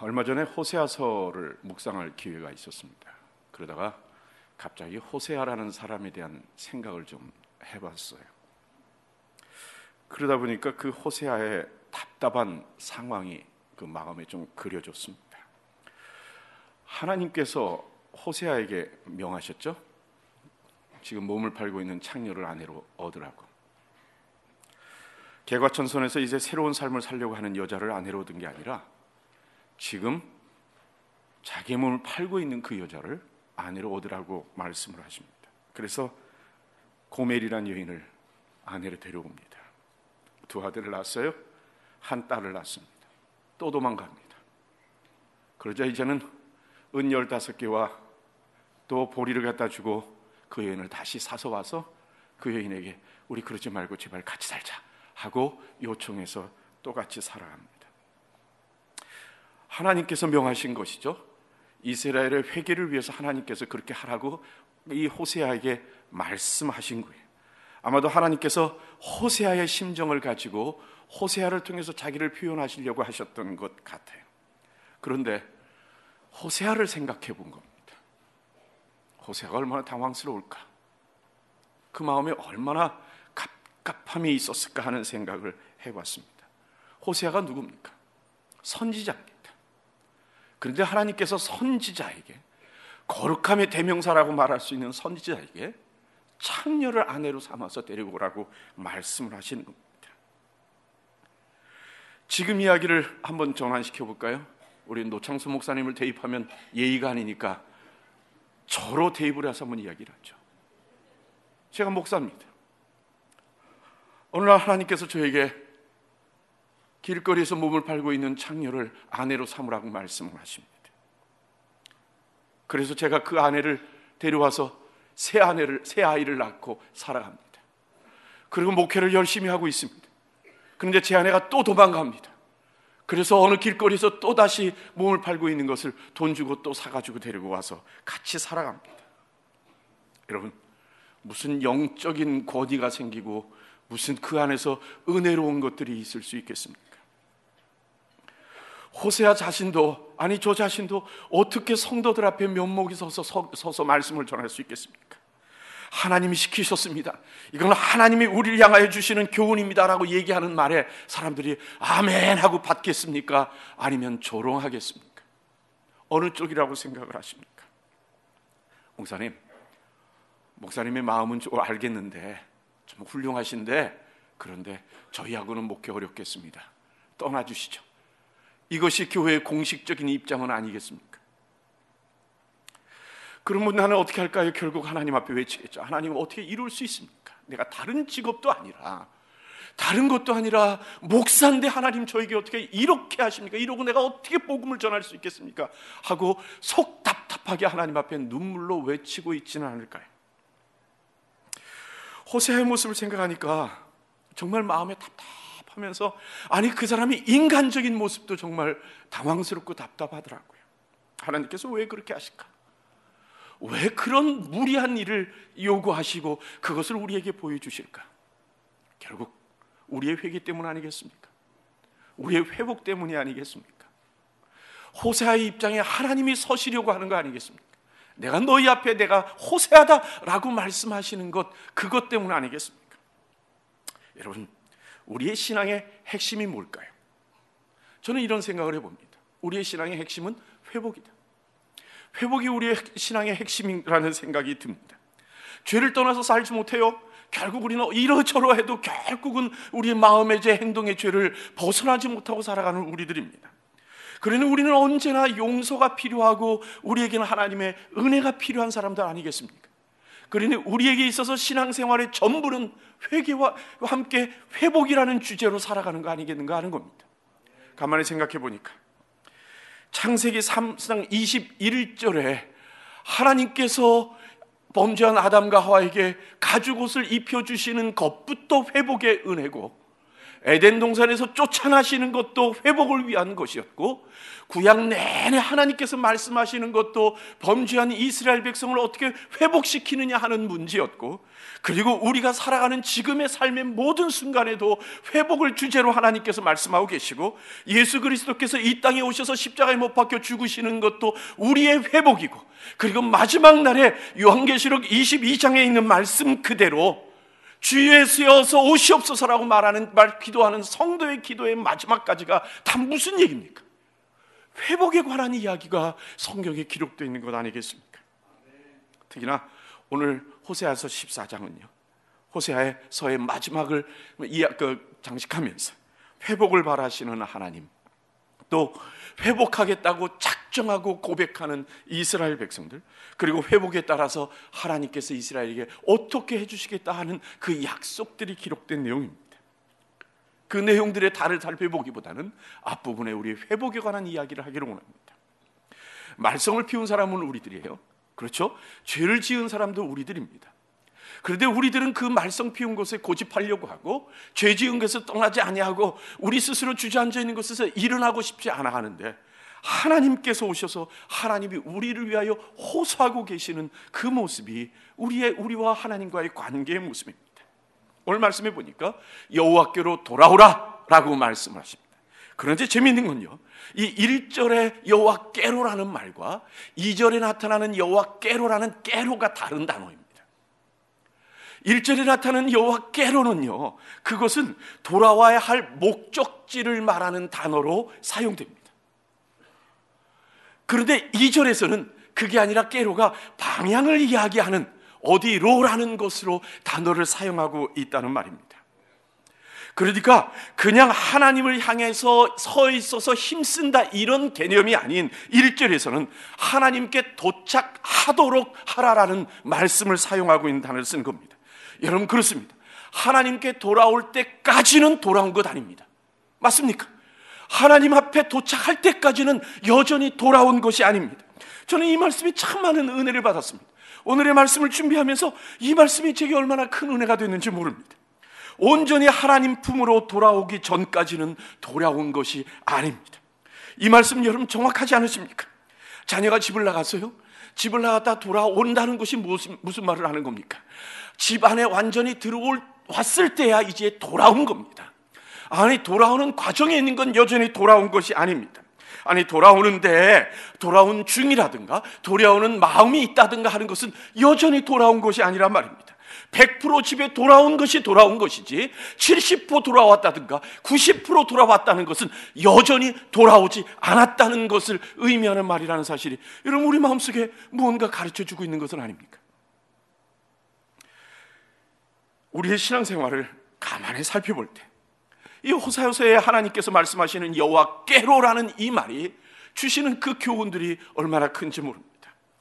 얼마 전에 호세아서를 묵상할 기회가 있었습니다. 그러다가 갑자기 호세아라는 사람에 대한 생각을 좀 해봤어요. 그러다 보니까 그 호세아의 답답한 상황이 그 마음에 좀 그려졌습니다. 하나님께서 호세아에게 명하셨죠? 지금 몸을 팔고 있는 창녀를 아내로 얻으라고. 개과천선에서 이제 새로운 삶을 살려고 하는 여자를 아내로 얻은 게 아니라 지금 자기 몸을 팔고 있는 그 여자를 아내로 얻으라고 말씀을 하십니다. 그래서 고멜이란 여인을 아내로 데려옵니다. 두 아들을 낳았어요. 한 딸을 낳습니다. 또 도망갑니다. 그러자 이제는 은 열다섯 개와 또 보리를 갖다 주고 그 여인을 다시 사서 와서 그 여인에게 우리 그러지 말고 제발 같이 살자 하고 요청해서 또 같이 살아갑니다. 하나님께서 명하신 것이죠. 이스라엘의 회개를 위해서 하나님께서 그렇게 하라고 이 호세아에게 말씀하신 거예요. 아마도 하나님께서 호세아의 심정을 가지고 호세아를 통해서 자기를 표현하시려고 하셨던 것 같아요. 그런데 호세아를 생각해 본 겁니다. 호세아가 얼마나 당황스러울까? 그 마음에 얼마나 갑갑함이 있었을까 하는 생각을 해 봤습니다. 호세아가 누굽니까? 선지자입니다. 그런데 하나님께서 선지자에게 거룩함의 대명사라고 말할 수 있는 선지자에게 창녀를 아내로 삼아서 데리고 오라고 말씀을 하시는 겁니다. 지금 이야기를 한번 전환시켜 볼까요? 우리 노창수 목사님을 대입하면 예의가 아니니까 저로 대입을 해서 한번 이야기를 하죠. 제가 목사입니다. 오늘날 하나님께서 저에게 길거리에서 몸을 팔고 있는 창녀를 아내로 삼으라고 말씀을 하십니다. 그래서 제가 그 아내를 데려와서 새 아내를 새 아이를 낳고 살아갑니다. 그리고 목회를 열심히 하고 있습니다. 그런데 제 아내가 또 도망갑니다. 그래서 어느 길거리에서 또 다시 몸을 팔고 있는 것을 돈 주고 또 사가지고 데리고 와서 같이 살아갑니다. 여러분, 무슨 영적인 권위가 생기고 무슨 그 안에서 은혜로운 것들이 있을 수 있겠습니까? 호세아 자신도 아니 저 자신도 어떻게 성도들 앞에 면목이 서서 서서 말씀을 전할 수 있겠습니까? 하나님이 시키셨습니다. 이건 하나님이 우리를 향하여 주시는 교훈입니다라고 얘기하는 말에 사람들이 아멘 하고 받겠습니까? 아니면 조롱하겠습니까? 어느 쪽이라고 생각을 하십니까? 목사님, 목사님의 마음은 좀 알겠는데 좀 훌륭하신데 그런데 저희하고는 목회 어렵겠습니다. 떠나 주시죠. 이것이 교회의 공식적인 입장은 아니겠습니까? 그러면 나는 어떻게 할까요? 결국 하나님 앞에 외치겠죠. 하나님 어떻게 이룰 수 있습니까? 내가 다른 직업도 아니라 다른 것도 아니라 목사인데 하나님 저에게 어떻게 이렇게 하십니까? 이러고 내가 어떻게 복음을 전할 수 있겠습니까? 하고 속 답답하게 하나님 앞에 눈물로 외치고 있지는 않을까요? 호세의 모습을 생각하니까 정말 마음에 답답 하면서 아니 그 사람이 인간적인 모습도 정말 당황스럽고 답답하더라고요. 하나님께서 왜 그렇게 하실까? 왜 그런 무리한 일을 요구하시고 그것을 우리에게 보여주실까? 결국 우리의 회개 때문 아니겠습니까? 우리의 회복 때문이 아니겠습니까? 호세아의 입장에 하나님이 서시려고 하는 거 아니겠습니까? 내가 너희 앞에 내가 호세하다라고 말씀하시는 것 그것 때문 아니겠습니까? 여러분 우리의 신앙의 핵심이 뭘까요? 저는 이런 생각을 해봅니다. 우리의 신앙의 핵심은 회복이다. 회복이 우리의 신앙의 핵심이라는 생각이 듭니다. 죄를 떠나서 살지 못해요. 결국 우리는 이러저러 해도 결국은 우리의 마음의 죄, 행동의 죄를 벗어나지 못하고 살아가는 우리들입니다. 그러니 우리는 언제나 용서가 필요하고 우리에게는 하나님의 은혜가 필요한 사람들 아니겠습니까? 그러니 우리에게 있어서 신앙생활의 전부는 회개와 함께 회복이라는 주제로 살아가는 거 아니겠는가 하는 겁니다. 가만히 생각해 보니까 창세기 3장 21절에 하나님께서 범죄한 아담과 하와에게 가죽옷을 입혀 주시는 것부터 회복의 은혜고 에덴 동산에서 쫓아나시는 것도 회복을 위한 것이었고 구약 내내 하나님께서 말씀하시는 것도 범죄한 이스라엘 백성을 어떻게 회복시키느냐 하는 문제였고 그리고 우리가 살아가는 지금의 삶의 모든 순간에도 회복을 주제로 하나님께서 말씀하고 계시고 예수 그리스도께서 이 땅에 오셔서 십자가에 못 박혀 죽으시는 것도 우리의 회복이고 그리고 마지막 날에 요한계시록 22장에 있는 말씀 그대로 주 예수여서 오시옵소서라고 말하는 말 기도하는 성도의 기도의 마지막까지가 다 무슨 얘기입니까? 회복에 관한 이야기가 성경에 기록되어 있는 것 아니겠습니까? 특히나 오늘 호세아서 14장은요. 호세아서의 마지막을 그 장식하면서 회복을 바라시는 하나님 또 회복하겠다고 작정하고 고백하는 이스라엘 백성들 그리고 회복에 따라서 하나님께서 이스라엘에게 어떻게 해주시겠다 하는 그 약속들이 기록된 내용입니다. 그 내용들의 달을 살펴보기보다는 앞부분에 우리 회복에 관한 이야기를 하기를 원합니다. 말썽을 피운 사람은 우리들이에요. 그렇죠? 죄를 지은 사람도 우리들입니다. 그런데 우리들은 그 말썽 피운 곳에 고집하려고 하고 죄 지은 것을 떠나지 아니하고 우리 스스로 주저앉아 있는 곳에서 일어나고 싶지 않아 하는데 하나님께서 오셔서 하나님이 우리를 위하여 호소하고 계시는 그 모습이 우리의 우리와 하나님과의 관계의 모습입니다. 오늘 말씀해 보니까 여호와께로 돌아오라라고 말씀을 하십니다. 그런데 재미있는 건요. 이 1절의 여호와께로라는 말과 2절에 나타나는 여호와께로라는 깨로가 다른 단어입니다. 1절에 나타나는 여호와께로는요. 그것은 돌아와야 할 목적지를 말하는 단어로 사용됩니다. 그런데 2절에서는 그게 아니라 깨로가 방향을 이야기하는 어디로라는 것으로 단어를 사용하고 있다는 말입니다. 그러니까 그냥 하나님을 향해서 서 있어서 힘쓴다 이런 개념이 아닌 1절에서는 하나님께 도착하도록 하라라는 말씀을 사용하고 있는 단어를 쓴 겁니다. 여러분 그렇습니다. 하나님께 돌아올 때까지는 돌아온 것 아닙니다. 맞습니까? 하나님 앞에 도착할 때까지는 여전히 돌아온 것이 아닙니다. 저는 이 말씀이 참 많은 은혜를 받았습니다. 오늘의 말씀을 준비하면서 이 말씀이 제게 얼마나 큰 은혜가 됐는지 모릅니다. 온전히 하나님 품으로 돌아오기 전까지는 돌아온 것이 아닙니다. 이 말씀 여러분 정확하지 않으십니까? 자녀가 집을 나갔어요? 집을 나갔다 돌아온다는 것이 무슨, 무슨 말을 하는 겁니까? 집 안에 완전히 들어올, 왔을 때야 이제 돌아온 겁니다. 아니, 돌아오는 과정에 있는 건 여전히 돌아온 것이 아닙니다. 아니, 돌아오는데 돌아온 중이라든가 돌아오는 마음이 있다든가 하는 것은 여전히 돌아온 것이 아니란 말입니다. 100% 집에 돌아온 것이 돌아온 것이지 70% 돌아왔다든가 90% 돌아왔다는 것은 여전히 돌아오지 않았다는 것을 의미하는 말이라는 사실이 여러분 우리 마음속에 무언가 가르쳐 주고 있는 것은 아닙니까? 우리의 신앙생활을 가만히 살펴볼 때 이 호사요서에 하나님께서 말씀하시는 여호와께로라는 이 말이 주시는 그 교훈들이 얼마나 큰지 모릅니다.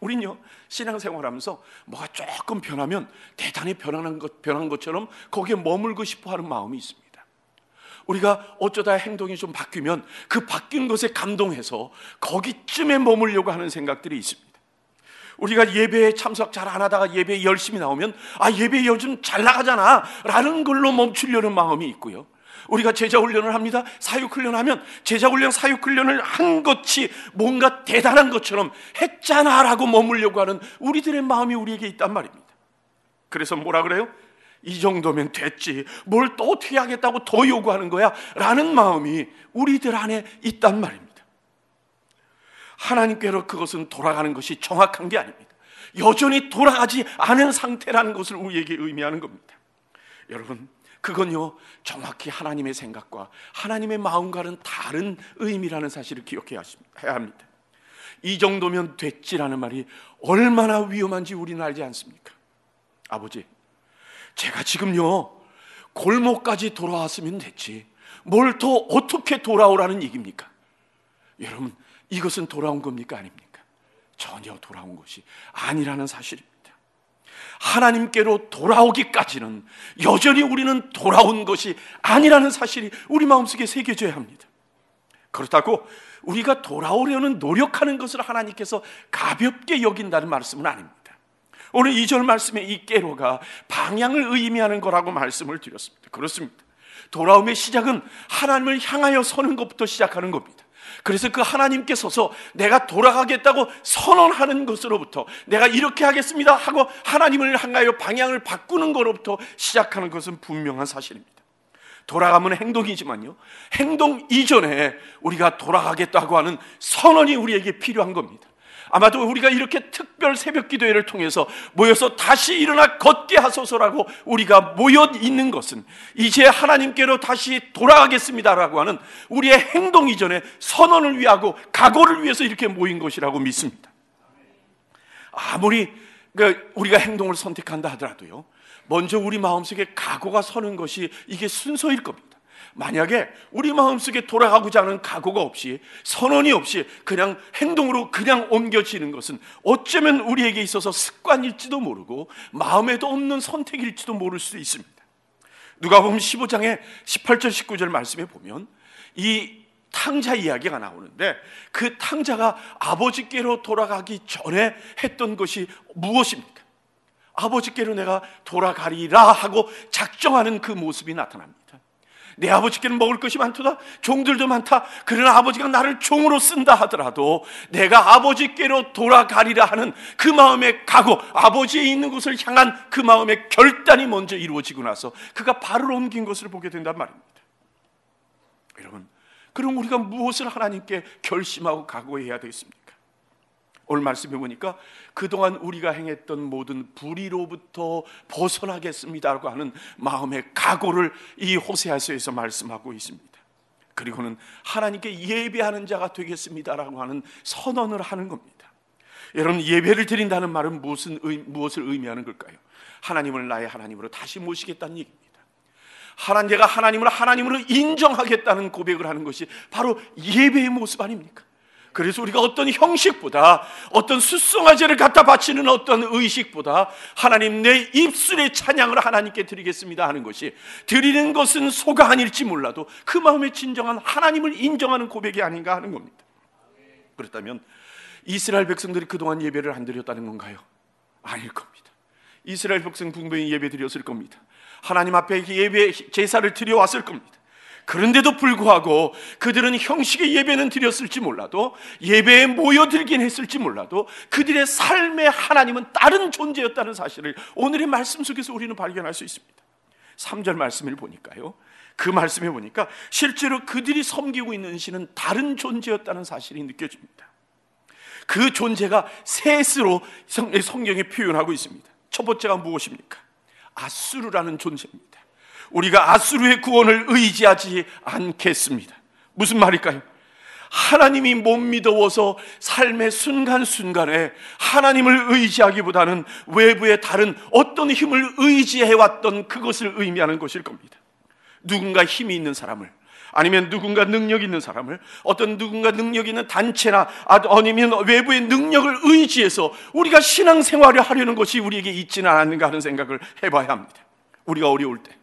우린요 신앙생활하면서 뭐가 조금 변하면 대단히 변하는 것 변한 것처럼 거기에 머물고 싶어하는 마음이 있습니다. 우리가 어쩌다 행동이 좀 바뀌면 그 바뀐 것에 감동해서 거기쯤에 머물려고 하는 생각들이 있습니다. 우리가 예배에 참석 잘 안 하다가 예배에 열심히 나오면 아 예배 요즘 잘 나가잖아 라는 걸로 멈추려는 마음이 있고요. 우리가 제자 훈련을 합니다. 사육 훈련하면 제자 훈련, 사육 훈련을 한 것이 뭔가 대단한 것처럼 했잖아라고 머물려고 하는 우리들의 마음이 우리에게 있단 말입니다. 그래서 뭐라 그래요? 이 정도면 됐지. 뭘 또 어떻게 하겠다고 더 요구하는 거야? 라는 마음이 우리들 안에 있단 말입니다. 하나님께로 그것은 돌아가는 것이 정확한 게 아닙니다. 여전히 돌아가지 않은 상태라는 것을 우리에게 의미하는 겁니다. 여러분, 그건요, 정확히 하나님의 생각과 하나님의 마음과는 다른 의미라는 사실을 기억해야 합니다. 이 정도면 됐지라는 말이 얼마나 위험한지 우리는 알지 않습니까? 아버지, 제가 지금요, 골목까지 돌아왔으면 됐지. 뭘 더 어떻게 돌아오라는 얘기입니까? 여러분, 이것은 돌아온 겁니까? 아닙니까? 전혀 돌아온 것이 아니라는 사실입니다. 하나님께로 돌아오기까지는 여전히 우리는 돌아온 것이 아니라는 사실이 우리 마음속에 새겨져야 합니다. 그렇다고 우리가 돌아오려는 노력하는 것을 하나님께서 가볍게 여긴다는 말씀은 아닙니다. 오늘 2절 말씀에 이 깨로가 방향을 의미하는 거라고 말씀을 드렸습니다. 그렇습니다. 돌아옴의 시작은 하나님을 향하여 서는 것부터 시작하는 겁니다. 그래서 그 하나님께 서서 내가 돌아가겠다고 선언하는 것으로부터 내가 이렇게 하겠습니다 하고 하나님을 향하여 방향을 바꾸는 것로부터 시작하는 것은 분명한 사실입니다. 돌아가면 행동이지만요. 행동 이전에 우리가 돌아가겠다고 하는 선언이 우리에게 필요한 겁니다. 아마도 우리가 이렇게 특별 새벽 기도회를 통해서 모여서 다시 일어나 걷게 하소서라고 우리가 모여 있는 것은 이제 하나님께로 다시 돌아가겠습니다라고 하는 우리의 행동 이전에 선언을 위하고 각오를 위해서 이렇게 모인 것이라고 믿습니다. 아무리 그 우리가 행동을 선택한다 하더라도요. 먼저 우리 마음속에 각오가 서는 것이 이게 순서일 겁니다. 만약에 우리 마음속에 돌아가고자 하는 각오가 없이 선언이 없이 그냥 행동으로 그냥 옮겨지는 것은 어쩌면 우리에게 있어서 습관일지도 모르고 마음에도 없는 선택일지도 모를 수 있습니다. 누가 보면 15장에 18절 19절 말씀에 보면 이 탕자 이야기가 나오는데 그 탕자가 아버지께로 돌아가기 전에 했던 것이 무엇입니까? 아버지께로 내가 돌아가리라 하고 작정하는 그 모습이 나타납니다. 내 아버지께는 먹을 것이 많도다. 종들도 많다. 그러나 아버지가 나를 종으로 쓴다 하더라도 내가 아버지께로 돌아가리라 하는 그 마음의 각오, 아버지의 있는 곳을 향한 그 마음의 결단이 먼저 이루어지고 나서 그가 발을 옮긴 것을 보게 된단 말입니다. 여러분, 그럼 우리가 무엇을 하나님께 결심하고 각오해야 되겠습니까? 오늘 말씀해 보니까 그동안 우리가 행했던 모든 불의로부터 벗어나겠습니다라고 하는 마음의 각오를 이 호세아서에서 말씀하고 있습니다. 그리고는 하나님께 예배하는 자가 되겠습니다라고 하는 선언을 하는 겁니다. 여러분 예배를 드린다는 말은 무슨 무엇을 의미하는 걸까요? 하나님을 나의 하나님으로 다시 모시겠다는 얘기입니다. 하나님 제가 하나님을 하나님으로 인정하겠다는 고백을 하는 것이 바로 예배의 모습 아닙니까? 그래서 우리가 어떤 형식보다 어떤 수송아지를 갖다 바치는 어떤 의식보다 하나님 내 입술의 찬양을 하나님께 드리겠습니다 하는 것이 드리는 것은 소가 아닐지 몰라도 그 마음에 진정한 하나님을 인정하는 고백이 아닌가 하는 겁니다. 그렇다면 이스라엘 백성들이 그동안 예배를 안 드렸다는 건가요? 아닐 겁니다. 이스라엘 백성 분명히 예배 드렸을 겁니다. 하나님 앞에 예배 제사를 드려왔을 겁니다. 그런데도 불구하고 그들은 형식의 예배는 드렸을지 몰라도 예배에 모여들긴 했을지 몰라도 그들의 삶의 하나님은 다른 존재였다는 사실을 오늘의 말씀 속에서 우리는 발견할 수 있습니다. 3절 말씀을 보니까요. 그 말씀에 보니까 실제로 그들이 섬기고 있는 신은 다른 존재였다는 사실이 느껴집니다. 그 존재가 셋으로 성경에 표현하고 있습니다. 첫 번째가 무엇입니까? 아수르라는 존재입니다. 우리가 아수르의 구원을 의지하지 않겠습니다. 무슨 말일까요? 하나님이 못 믿어워서 삶의 순간순간에 하나님을 의지하기보다는 외부의 다른 어떤 힘을 의지해왔던 그것을 의미하는 것일 겁니다. 누군가 힘이 있는 사람을 아니면 누군가 능력 있는 사람을 어떤 누군가 능력 있는 단체나 아니면 외부의 능력을 의지해서 우리가 신앙생활을 하려는 것이 우리에게 있지는 않은가 하는 생각을 해봐야 합니다. 우리가 어려울 때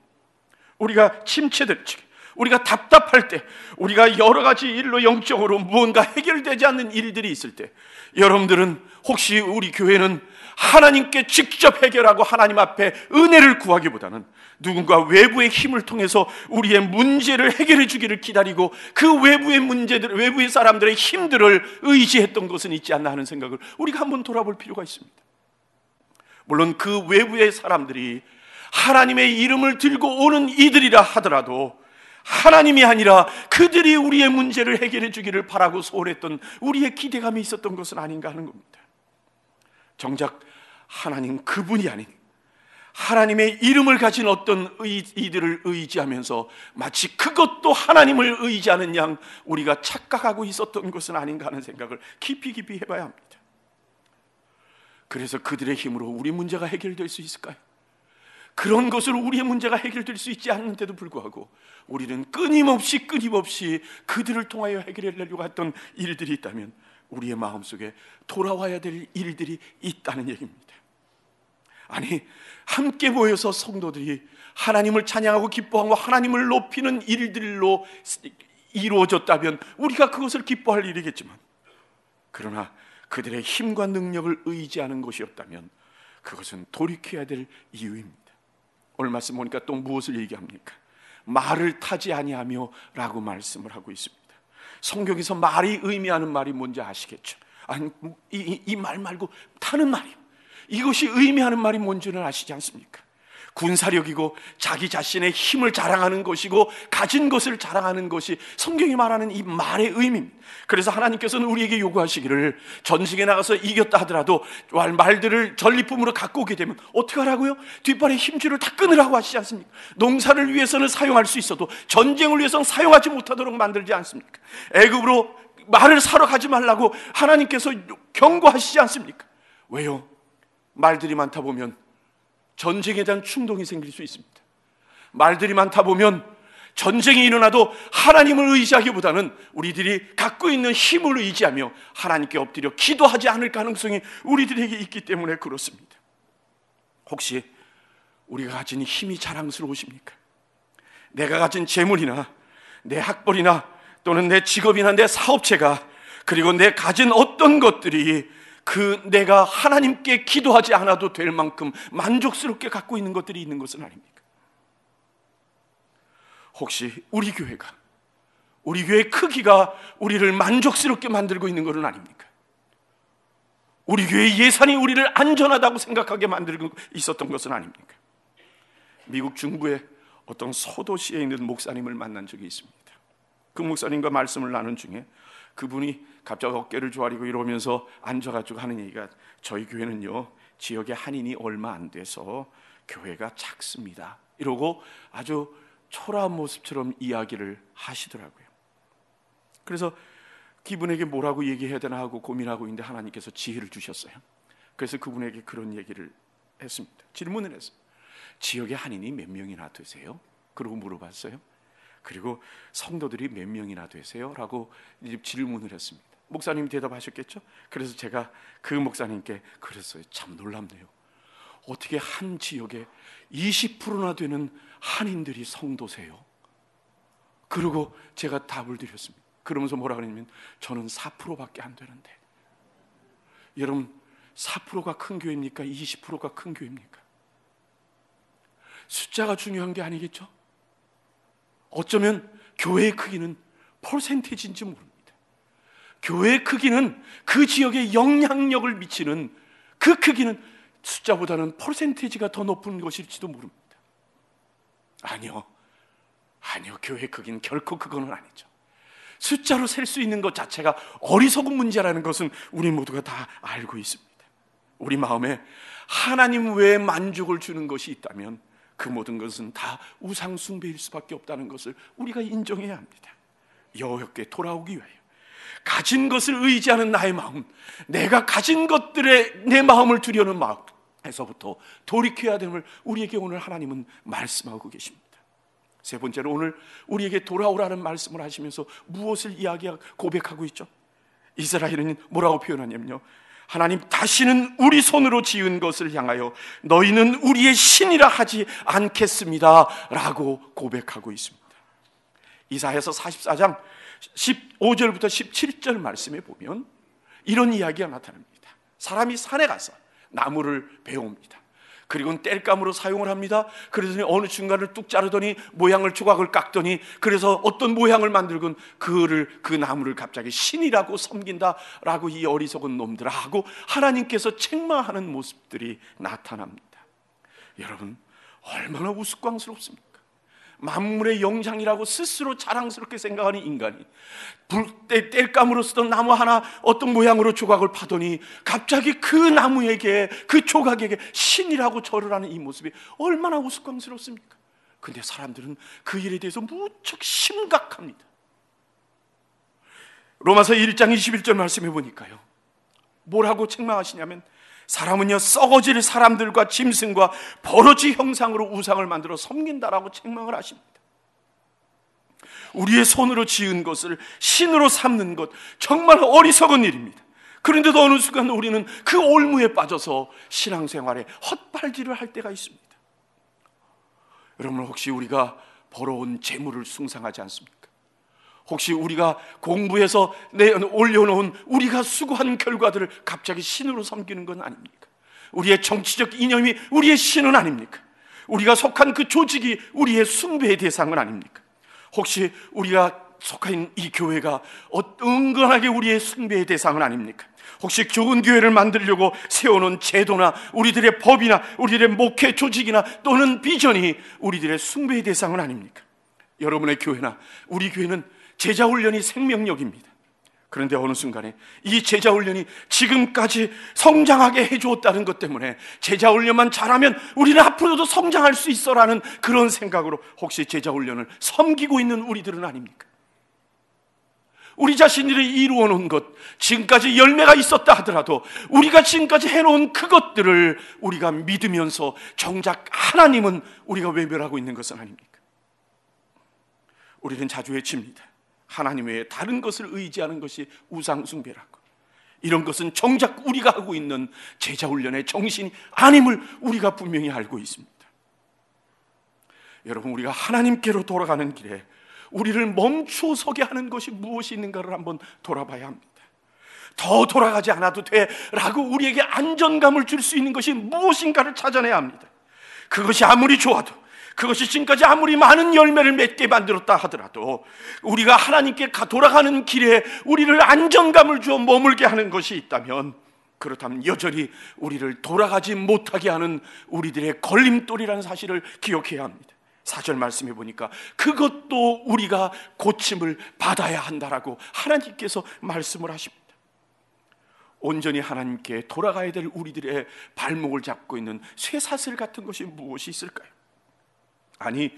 우리가 침체될 적, 우리가 답답할 때, 우리가 여러 가지 일로 영적으로 무언가 해결되지 않는 일들이 있을 때, 여러분들은 혹시 우리 교회는 하나님께 직접 해결하고 하나님 앞에 은혜를 구하기보다는 누군가 외부의 힘을 통해서 우리의 문제를 해결해 주기를 기다리고 그 외부의 문제들, 외부의 사람들의 힘들을 의지했던 것은 있지 않나 하는 생각을 우리가 한번 돌아볼 필요가 있습니다. 물론 그 외부의 사람들이 하나님의 이름을 들고 오는 이들이라 하더라도 하나님이 아니라 그들이 우리의 문제를 해결해 주기를 바라고 소원했던 우리의 기대감이 있었던 것은 아닌가 하는 겁니다. 정작 하나님 그분이 아닌 하나님의 이름을 가진 어떤 이들을 의지하면서 마치 그것도 하나님을 의지하는 양 우리가 착각하고 있었던 것은 아닌가 하는 생각을 깊이 깊이 해봐야 합니다. 그래서 그들의 힘으로 우리 문제가 해결될 수 있을까요? 그런 것으로 우리의 문제가 해결될 수 있지 않는데도 불구하고 우리는 끊임없이 끊임없이 그들을 통하여 해결하려고 했던 일들이 있다면 우리의 마음속에 돌아와야 될 일들이 있다는 얘기입니다. 아니, 함께 모여서 성도들이 하나님을 찬양하고 기뻐하고 하나님을 높이는 일들로 이루어졌다면 우리가 그것을 기뻐할 일이겠지만 그러나 그들의 힘과 능력을 의지하는 것이었다면 그것은 돌이켜야 될 이유입니다. 오늘 말씀 보니까 또 무엇을 얘기합니까? 말을 타지 아니하며라고 말씀을 하고 있습니다. 성경에서 말이 의미하는 말이 뭔지 아시겠죠? 아니 이 말 말고 타는 말이요. 이것이 의미하는 말이 뭔지는 아시지 않습니까? 군사력이고 자기 자신의 힘을 자랑하는 것이고 가진 것을 자랑하는 것이 성경이 말하는 이 말의 의미입니다. 그래서 하나님께서는 우리에게 요구하시기를 전쟁에 나가서 이겼다 하더라도 말들을 전리품으로 갖고 오게 되면 어떻게 하라고요? 뒷발에 힘줄을 다 끊으라고 하시지 않습니까? 농사를 위해서는 사용할 수 있어도 전쟁을 위해서는 사용하지 못하도록 만들지 않습니까? 애굽으로 말을 사러 가지 말라고 하나님께서 경고하시지 않습니까? 왜요? 말들이 많다 보면 전쟁에 대한 충동이 생길 수 있습니다. 말들이 많다 보면 전쟁이 일어나도 하나님을 의지하기보다는 우리들이 갖고 있는 힘을 의지하며 하나님께 엎드려 기도하지 않을 가능성이 우리들에게 있기 때문에 그렇습니다. 혹시 우리가 가진 힘이 자랑스러우십니까? 내가 가진 재물이나 내 학벌이나 또는 내 직업이나 내 사업체가 그리고 내 가진 어떤 것들이 그 내가 하나님께 기도하지 않아도 될 만큼 만족스럽게 갖고 있는 것들이 있는 것은 아닙니까? 혹시 우리 교회가 우리 교회 크기가 우리를 만족스럽게 만들고 있는 것은 아닙니까? 우리 교회 예산이 우리를 안전하다고 생각하게 만들고 있었던 것은 아닙니까? 미국 중부의 어떤 소도시에 있는 목사님을 만난 적이 있습니다. 그 목사님과 말씀을 나눈 중에 그분이 갑자기 어깨를 조아리고 이러면서 앉아가지고 하는 얘기가 저희 교회는요 지역에 한인이 얼마 안 돼서 교회가 작습니다. 이러고 아주 초라한 모습처럼 이야기를 하시더라고요. 그래서 기분에게 뭐라고 얘기해야 되나 하고 고민하고 있는데 하나님께서 지혜를 주셨어요. 그래서 그분에게 그런 얘기를 했습니다. 질문을 했어요. 지역에 한인이 몇 명이나 되세요? 그러고 물어봤어요. 그리고 성도들이 몇 명이나 되세요? 라고 질문을 했습니다. 목사님 대답하셨겠죠? 그래서 제가 그 목사님께 그랬어요. 참 놀랍네요. 어떻게 한 지역에 20%나 되는 한인들이 성도세요? 그리고 제가 답을 드렸습니다. 그러면서 뭐라 그러냐면 저는 4%밖에 안 되는데. 여러분 4%가 큰 교회입니까? 20%가 큰 교회입니까? 숫자가 중요한 게 아니겠죠? 어쩌면 교회의 크기는 퍼센테지인지 모릅니다. 교회의 크기는 그 지역에 영향력을 미치는 그 크기는 숫자보다는 퍼센테지가 더 높은 것일지도 모릅니다. 아니요. 아니요. 교회 크기는 결코 그거는 아니죠. 숫자로 셀 수 있는 것 자체가 어리석은 문제라는 것은 우리 모두가 다 알고 있습니다. 우리 마음에 하나님 외에 만족을 주는 것이 있다면 그 모든 것은 다 우상 숭배일 수밖에 없다는 것을 우리가 인정해야 합니다. 여호와께 돌아오기 위하여 가진 것을 의지하는 나의 마음, 내가 가진 것들에 내 마음을 두려는 마음에서부터 돌이켜야 됨을 우리에게 오늘 하나님은 말씀하고 계십니다. 세 번째로 오늘 우리에게 돌아오라는 말씀을 하시면서 무엇을 이야기하고 고백하고 있죠? 이스라엘은 뭐라고 표현하냐면요. 하나님 다시는 우리 손으로 지은 것을 향하여 너희는 우리의 신이라 하지 않겠습니다. 라고 고백하고 있습니다. 이사야서 44장 15절부터 17절 말씀에 보면 이런 이야기가 나타납니다. 사람이 산에 가서 나무를 베옵니다. 그리고 뗄감으로 사용을 합니다. 그래서 어느 중간을 뚝 자르더니 모양을 조각을 깎더니 그래서 어떤 모양을 만들건 그를 그 나무를 갑자기 신이라고 섬긴다라고 이 어리석은 놈들하고 하나님께서 책망하는 모습들이 나타납니다. 여러분 얼마나 우스꽝스럽습니까? 만물의 영장이라고 스스로 자랑스럽게 생각하는 인간이 불때 뗄감으로 쓰던 나무 하나 어떤 모양으로 조각을 파더니 갑자기 그 나무에게 그 조각에게 신이라고 절을 하는 이 모습이 얼마나 우스꽝스럽습니까? 근데 사람들은 그 일에 대해서 무척 심각합니다. 로마서 1장 21절 말씀해 보니까요. 뭐라고 책망하시냐면 사람은요 썩어질 사람들과 짐승과 버러지 형상으로 우상을 만들어 섬긴다라고 책망을 하십니다. 우리의 손으로 지은 것을 신으로 삼는 것 정말 어리석은 일입니다. 그런데도 어느 순간 우리는 그 올무에 빠져서 신앙생활에 헛발질을 할 때가 있습니다. 여러분 혹시 우리가 벌어온 재물을 숭상하지 않습니까? 혹시 우리가 공부해서 내 올려놓은 우리가 수고한 결과들을 갑자기 신으로 섬기는 건 아닙니까? 우리의 정치적 이념이 우리의 신은 아닙니까? 우리가 속한 그 조직이 우리의 숭배의 대상은 아닙니까? 혹시 우리가 속한 이 교회가 은근하게 우리의 숭배의 대상은 아닙니까? 혹시 좋은 교회를 만들려고 세워놓은 제도나 우리들의 법이나 우리들의 목회 조직이나 또는 비전이 우리들의 숭배의 대상은 아닙니까? 여러분의 교회나 우리 교회는 제자 훈련이 생명력입니다. 그런데 어느 순간에 이 제자 훈련이 지금까지 성장하게 해주었다는 것 때문에 제자 훈련만 잘하면 우리는 앞으로도 성장할 수 있어라는 그런 생각으로 혹시 제자 훈련을 섬기고 있는 우리들은 아닙니까? 우리 자신들이 이루어 놓은 것, 지금까지 열매가 있었다 하더라도 우리가 지금까지 해놓은 그것들을 우리가 믿으면서 정작 하나님은 우리가 외면하고 있는 것은 아닙니까? 우리는 자주 외칩니다. 하나님 외에 다른 것을 의지하는 것이 우상숭배라고. 이런 것은 정작 우리가 하고 있는 제자훈련의 정신이 아님을 우리가 분명히 알고 있습니다. 여러분, 우리가 하나님께로 돌아가는 길에 우리를 멈추어 서게 하는 것이 무엇이 있는가를 한번 돌아봐야 합니다. 더 돌아가지 않아도 돼 라고 우리에게 안정감을 줄 수 있는 것이 무엇인가를 찾아내야 합니다. 그것이 아무리 좋아도 그것이 지금까지 아무리 많은 열매를 맺게 만들었다 하더라도 우리가 하나님께 돌아가는 길에 우리를 안정감을 주어 머물게 하는 것이 있다면 그렇다면 여전히 우리를 돌아가지 못하게 하는 우리들의 걸림돌이라는 사실을 기억해야 합니다. 사절 말씀해 보니까 그것도 우리가 고침을 받아야 한다라고 하나님께서 말씀을 하십니다. 온전히 하나님께 돌아가야 될 우리들의 발목을 잡고 있는 쇠사슬 같은 것이 무엇이 있을까요? 아니,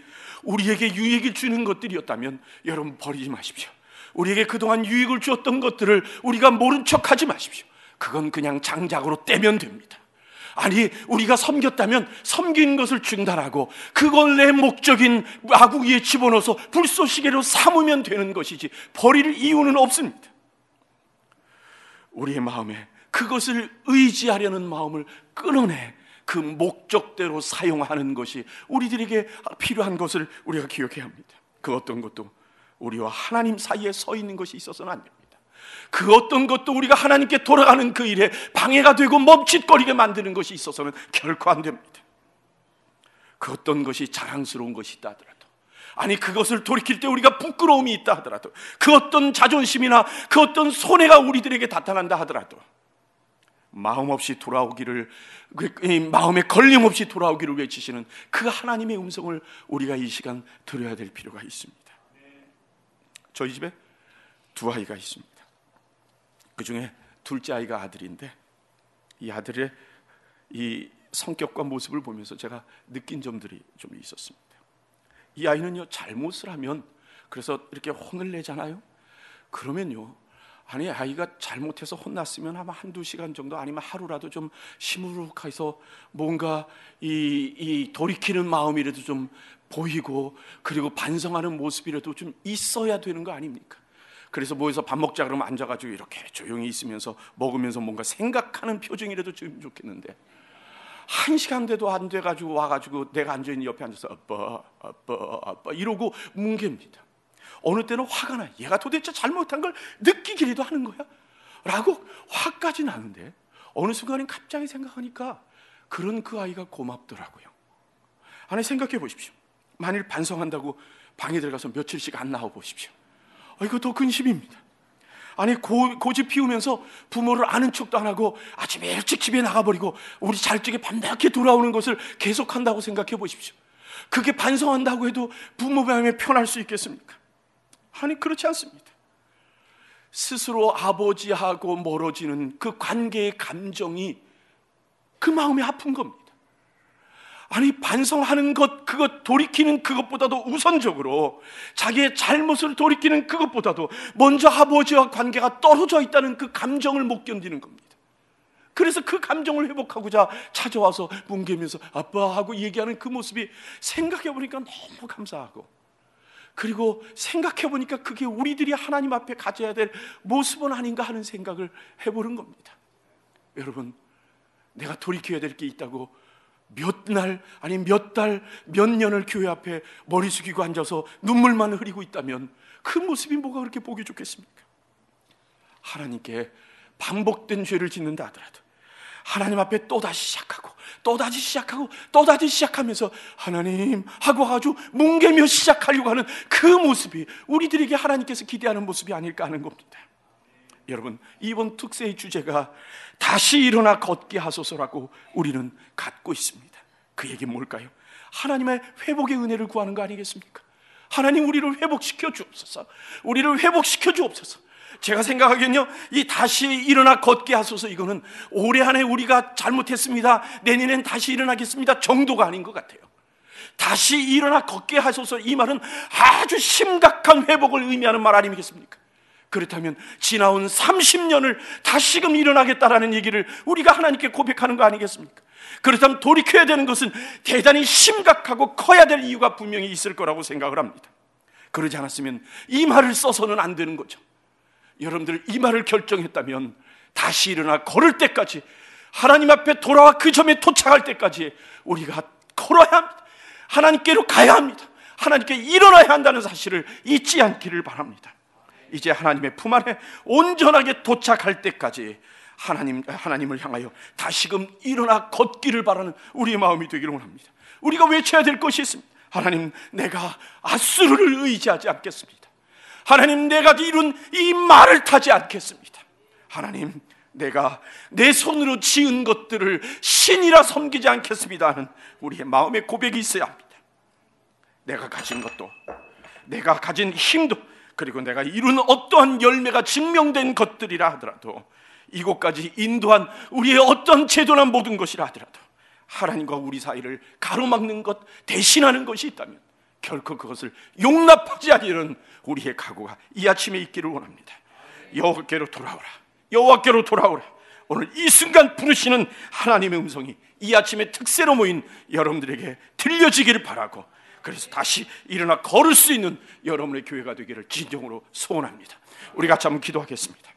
우리에게 유익을 주는 것들이었다면 여러분 버리지 마십시오. 우리에게 그동안 유익을 주었던 것들을 우리가 모른 척 하지 마십시오. 그건 그냥 장작으로 떼면 됩니다. 아니, 우리가 섬겼다면 섬긴 것을 중단하고 그걸 내 목적인 아구기에 집어넣어서 불쏘시개로 삼으면 되는 것이지 버릴 이유는 없습니다. 우리의 마음에 그것을 의지하려는 마음을 끊어내 그 목적대로 사용하는 것이 우리들에게 필요한 것을 우리가 기억해야 합니다. 그 어떤 것도 우리와 하나님 사이에 서 있는 것이 있어서는 안 됩니다. 그 어떤 것도 우리가 하나님께 돌아가는 그 일에 방해가 되고 멈칫거리게 만드는 것이 있어서는 결코 안 됩니다. 그 어떤 것이 자랑스러운 것이 있다 하더라도 아니 그것을 돌이킬 때 우리가 부끄러움이 있다 하더라도 그 어떤 자존심이나 그 어떤 손해가 우리들에게 나타난다 하더라도 마음 없이 돌아오기를 그, 마음에 걸림 없이 돌아오기를 외치시는 그 하나님의 음성을 우리가 이 시간 들어야 될 필요가 있습니다. 저희 집에 두 아이가 있습니다. 그 중에 둘째 아이가 아들인데 이 아들의 이 성격과 모습을 보면서 제가 느낀 점들이 좀 있었습니다. 이 아이는요 잘못을 하면 그래서 이렇게 혼을 내잖아요. 그러면요 아니 아이가 잘못해서 혼났으면 아마 한두 시간 정도 아니면 하루라도 좀 시무룩해서 뭔가 이, 이 돌이키는 마음이라도 좀 보이고 그리고 반성하는 모습이라도 좀 있어야 되는 거 아닙니까? 그래서 모여서 밥 먹자 그러면 앉아가지고 이렇게 조용히 있으면서 먹으면서 뭔가 생각하는 표정이라도 좀 좋겠는데 한 시간 돼도 안 돼가지고 와가지고 내가 앉아있는 옆에 앉아서 아빠 아빠 아빠 이러고 뭉갭니다. 어느 때는 화가 나. 얘가 도대체 잘못한 걸 느끼기라도 하는 거야? 라고 화까지 나는데 어느 순간엔 갑자기 생각하니까 그런 그 아이가 고맙더라고요. 아니 생각해 보십시오. 만일 반성한다고 방에 들어가서 며칠씩 안 나와 보십시오. 어, 이거 더 근심입니다. 아니 고, 고집 피우면서 부모를 아는 척도 안 하고 아침에 일찍 집에 나가버리고 우리 잘 적에 밤늦게 돌아오는 것을 계속한다고 생각해 보십시오. 그게 반성한다고 해도 부모 마음에 편할 수 있겠습니까? 아니 그렇지 않습니다. 스스로 아버지하고 멀어지는 그 관계의 감정이 그 마음이 아픈 겁니다. 아니 반성하는 것 그것 돌이키는 그것보다도 우선적으로 자기의 잘못을 돌이키는 그것보다도 먼저 아버지와 관계가 떨어져 있다는 그 감정을 못 견디는 겁니다. 그래서 그 감정을 회복하고자 찾아와서 뭉개면서 아빠 하고 얘기하는 그 모습이 생각해 보니까 너무 감사하고 그리고 생각해 보니까 그게 우리들이 하나님 앞에 가져야 될 모습은 아닌가 하는 생각을 해보는 겁니다. 여러분, 내가 돌이켜야 될 게 있다고 몇 날, 아니 몇 달, 몇 년을 교회 앞에 머리 숙이고 앉아서 눈물만 흐리고 있다면 그 모습이 뭐가 그렇게 보기 좋겠습니까? 하나님께 반복된 죄를 짓는다 하더라도 하나님 앞에 또다시 시작하고 또다시 시작하고 또다시 시작하면서 하나님 하고 아주 뭉개며 시작하려고 하는 그 모습이 우리들에게 하나님께서 기대하는 모습이 아닐까 하는 겁니다. 여러분 이번 특세의 주제가 다시 일어나 걷게 하소서라고 우리는 갖고 있습니다. 그 얘기 뭘까요? 하나님의 회복의 은혜를 구하는 거 아니겠습니까? 하나님 우리를 회복시켜 주옵소서. 우리를 회복시켜 주옵소서. 제가 생각하기엔요, 이 다시 일어나 걷게 하소서 이거는 올해 안에 우리가 잘못했습니다. 내년엔 다시 일어나겠습니다. 정도가 아닌 것 같아요. 다시 일어나 걷게 하소서 이 말은 아주 심각한 회복을 의미하는 말 아니겠습니까? 그렇다면 지나온 30년을 다시금 일어나겠다라는 얘기를 우리가 하나님께 고백하는 거 아니겠습니까? 그렇다면 돌이켜야 되는 것은 대단히 심각하고 커야 될 이유가 분명히 있을 거라고 생각을 합니다. 그러지 않았으면 이 말을 써서는 안 되는 거죠. 여러분들 이 말을 결정했다면 다시 일어나 걸을 때까지 하나님 앞에 돌아와 그 점에 도착할 때까지 우리가 걸어야 합니다. 하나님께로 가야 합니다. 하나님께 일어나야 한다는 사실을 잊지 않기를 바랍니다. 이제 하나님의 품 안에 온전하게 도착할 때까지 하나님, 하나님을 향하여 다시금 일어나 걷기를 바라는 우리의 마음이 되기를 원합니다. 우리가 외쳐야 될 것이 있습니다. 하나님, 내가 아수르를 의지하지 않겠습니다. 하나님, 내가 이룬 이 말을 타지 않겠습니다. 하나님, 내가 내 손으로 지은 것들을 신이라 섬기지 않겠습니다 하는 우리의 마음의 고백이 있어야 합니다. 내가 가진 것도, 내가 가진 힘도, 그리고 내가 이룬 어떠한 열매가 증명된 것들이라 하더라도 이곳까지 인도한 우리의 어떤 제도나 모든 것이라 하더라도 하나님과 우리 사이를 가로막는 것, 대신하는 것이 있다면 결코 그것을 용납하지 않으려는 우리의 각오가 이 아침에 있기를 원합니다. 여호와께로 돌아오라. 여호와께로 돌아오라. 오늘 이 순간 부르시는 하나님의 음성이 이 아침에 특세로 모인 여러분들에게 들려지기를 바라고 그래서 다시 일어나 걸을 수 있는 여러분의 교회가 되기를 진정으로 소원합니다. 우리 같이 한번 기도하겠습니다.